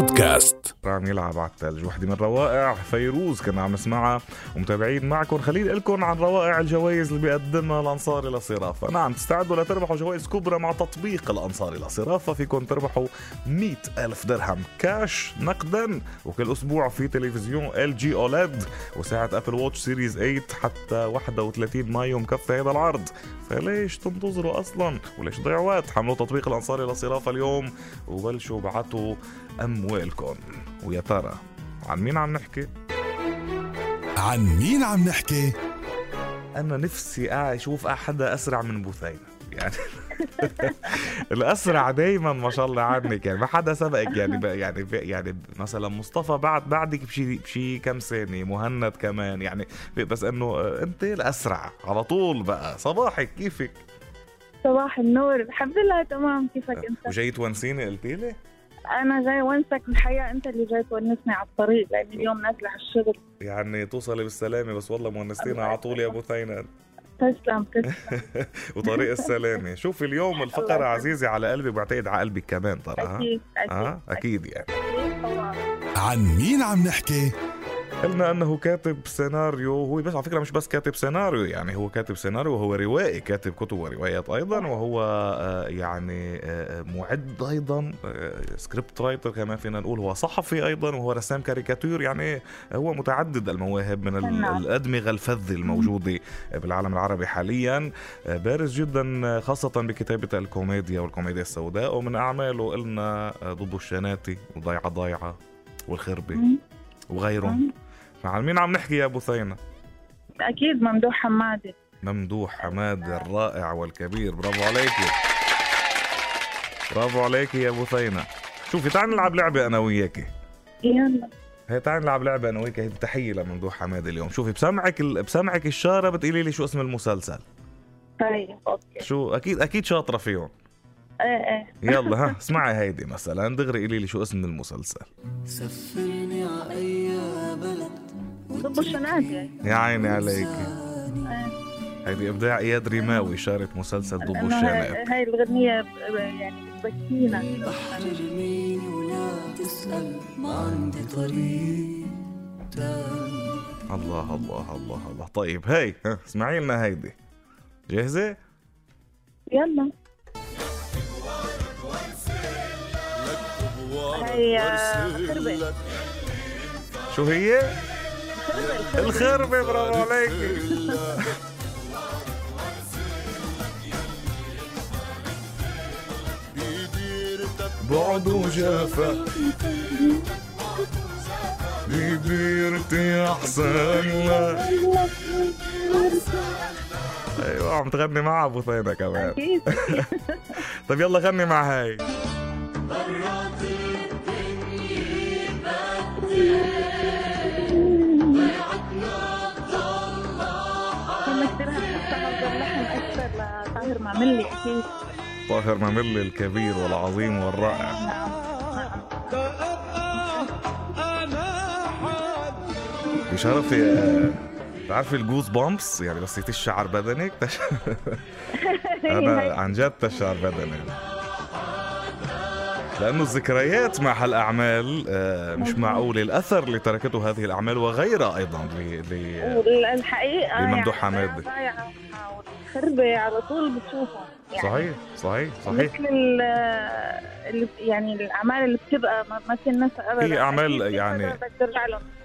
بودكاست. عم يلعب على الثلج وحدة من روائع فيروز كنا عم نسمعها. ومتابعين معكم خليني لكم عن روائع الجوائز اللي بيقدمها الانصاري للصرافة نعم تستعدوا لتربحوا جوائز كبرى مع تطبيق الانصاري للصرافة فيكم تربحوا 100 ألف درهم كاش نقدا وكل أسبوع في تلفزيون إل جي OLED وساعة أبل watch series 8 حتى 31 مايو مكفي هذا العرض. فليش تنتظروا أصلا؟ وليش تضيعوا وقت؟ حملوا تطبيق الانصاري لصرافه اليوم وبلشوا ابعتوا اموالكم ويا ترى عن مين عم نحكي؟ عن مين عم نحكي؟ أنا نفسي أشوف حدا أسرع من بثينه يعني الأسرع دايما ما شاء الله عنك يعني ما حدا سبقك يعني يعني يعني مثلا مصطفى بعد بعدك بشي بشي كم سنة مهند كمان يعني بس إنه أنت الأسرع على طول بقى صباحك كيفك؟ صباح النور الحمد لله تمام كيفك أنت؟ وجاي تونسيني قلتي لي؟ أنا جاي ونسك الحقيقة أنت اللي جاي تونسني على الطريق لاني اليوم نازلة على الشغل. يعني توصلي بالسلامة بس والله مونستينا على طول يا أبو ثينان تسلم تسلم. وطريق السلامة. شوفي اليوم الفقرة عزيزة على قلبي وبعتقد على قلبك كمان ترى أكيد أكيد يعني. أكيد طبعا. عن مين عم نحكي؟ قلنا أنه كاتب سيناريو هو بس على فكرة مش بس كاتب سيناريو يعني هو كاتب سيناريو وهو روائي كاتب كتب وروايات أيضا وهو آه، يعني آه، معد أيضا script writer كمان فينا نقول هو صحفي أيضا وهو رسام كاريكاتير يعني هو متعدد المواهب من ال-. الأدمغة الفذه الموجوده بالعالم العربي حاليا. آه، بارز جدا خاصة بكتابة الكوميديا والكوميديا السوداء ومن أعماله قلنا ضب الشناتي وضيعة ضيعة والخربه. وغيرهم مم. عن مين عم نحكي يا أبو ثينة؟ أكيد ممدوح حمادي. ممدوح حماد الرائع والكبير. برافو عليكي برافو عليكي يا أبو ثينة شوفي تعال نلعب لعبة أنا وياكي يلا. هي تعال نلعب لعبة أنا وياكي هي تحية لممدوح حماد اليوم. شوفي بسمعك ال... بسمعك الشارة بتقولي لي شو اسم المسلسل. طيب أوكي. شو؟ أكيد أكيد شاطرة فيهم. إيه إيه. يلا ها اسمعي هيدي مثلا. دغري قولي لي شو اسم المسلسل. سفرني ع أي بلد ضب الشناتي يا عيني عليكي إيه. هيدي إبداع إياد ريماوي شارة مسلسل ضب الشنات هاي هاي الغنية ب- يعني بتبكينا بحر ارميني ولا تسأل ما عندي طريق تاني الله الله الله الله. طيب هي ها اسمعي لنا هيدي. جاهزة؟ يلا. هي خربة. شو هي؟ الخربة برافو عليكي بعد وجافة. ببيرتي أحسن لك أيوة عم تغني مع أبو ثينة كمان. أكيد. طيب يلا غني مع هاي. أكيد طاهر مملي الكبير والعظيم والرائع. بشرفي آه، بتعرفي الجوز بامبس يعني بس تشعر بدنك تش... أنا عن جد تشعر بدني. لأنه الذكريات مع هالأعمال آه، مش معقوله الأثر اللي تركته هذه الأعمال وغيرها أيضا ل... ل... والحقيقة لممدوح يعني حماد. والخربة على طول بتشوفها. يعني صحيح صحيح صحيح. مثل ال- يعني الأعمال اللي بتبقى ما ما تنسى ابدا. هي في يعني.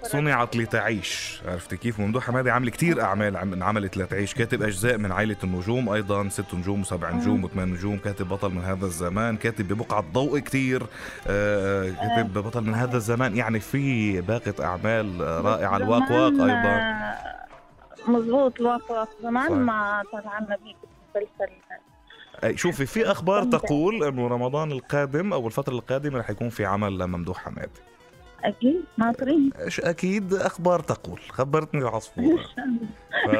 صنعت لتعيش. عرفتي كيف؟ ممدوح حمادي عامل كتير أعمال عم- انعملت لتعيش. كاتب أجزاء من عائلة النجوم أيضا ست نجوم وسبع نجوم وثمان نجوم. كاتب بطل من هذا الزمان. كاتب ببقعة ضوء كتير. آه، كاتب بطل من هذا الزمان. يعني في باقه أعمال آه، رائعة الواق واق أيضا. آه، مزبوط الواق واق زمان. ما طلع لنا بهيك مسلسل. أي شوفي في أخبار. تقول إنه رمضان القادم أو الفترة القادمة رح يكون في عمل لممدوح حمادي أكيد ناطرين أكيد؟ أخبار تقول. خبرتني العصفورة.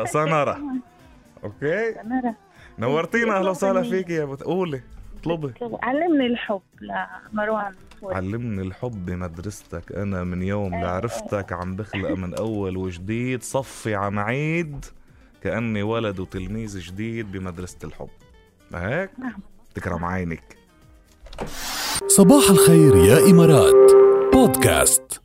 فسنرى أوكي؟ سنرى نورتينا أهلا وسهلا فيك يا بت... قولي اطلبي. علمني الحب لمروان. علمني الحب بمدرستك أنا من يوم لعرفتك عم بخلق من أول وجديد. صفي عم عيد كأني ولد وتلميذ جديد بمدرسة الحب. ما هيك؟ نعم. تكرم عينك. صباح الخير يا إمارات. بودكاست.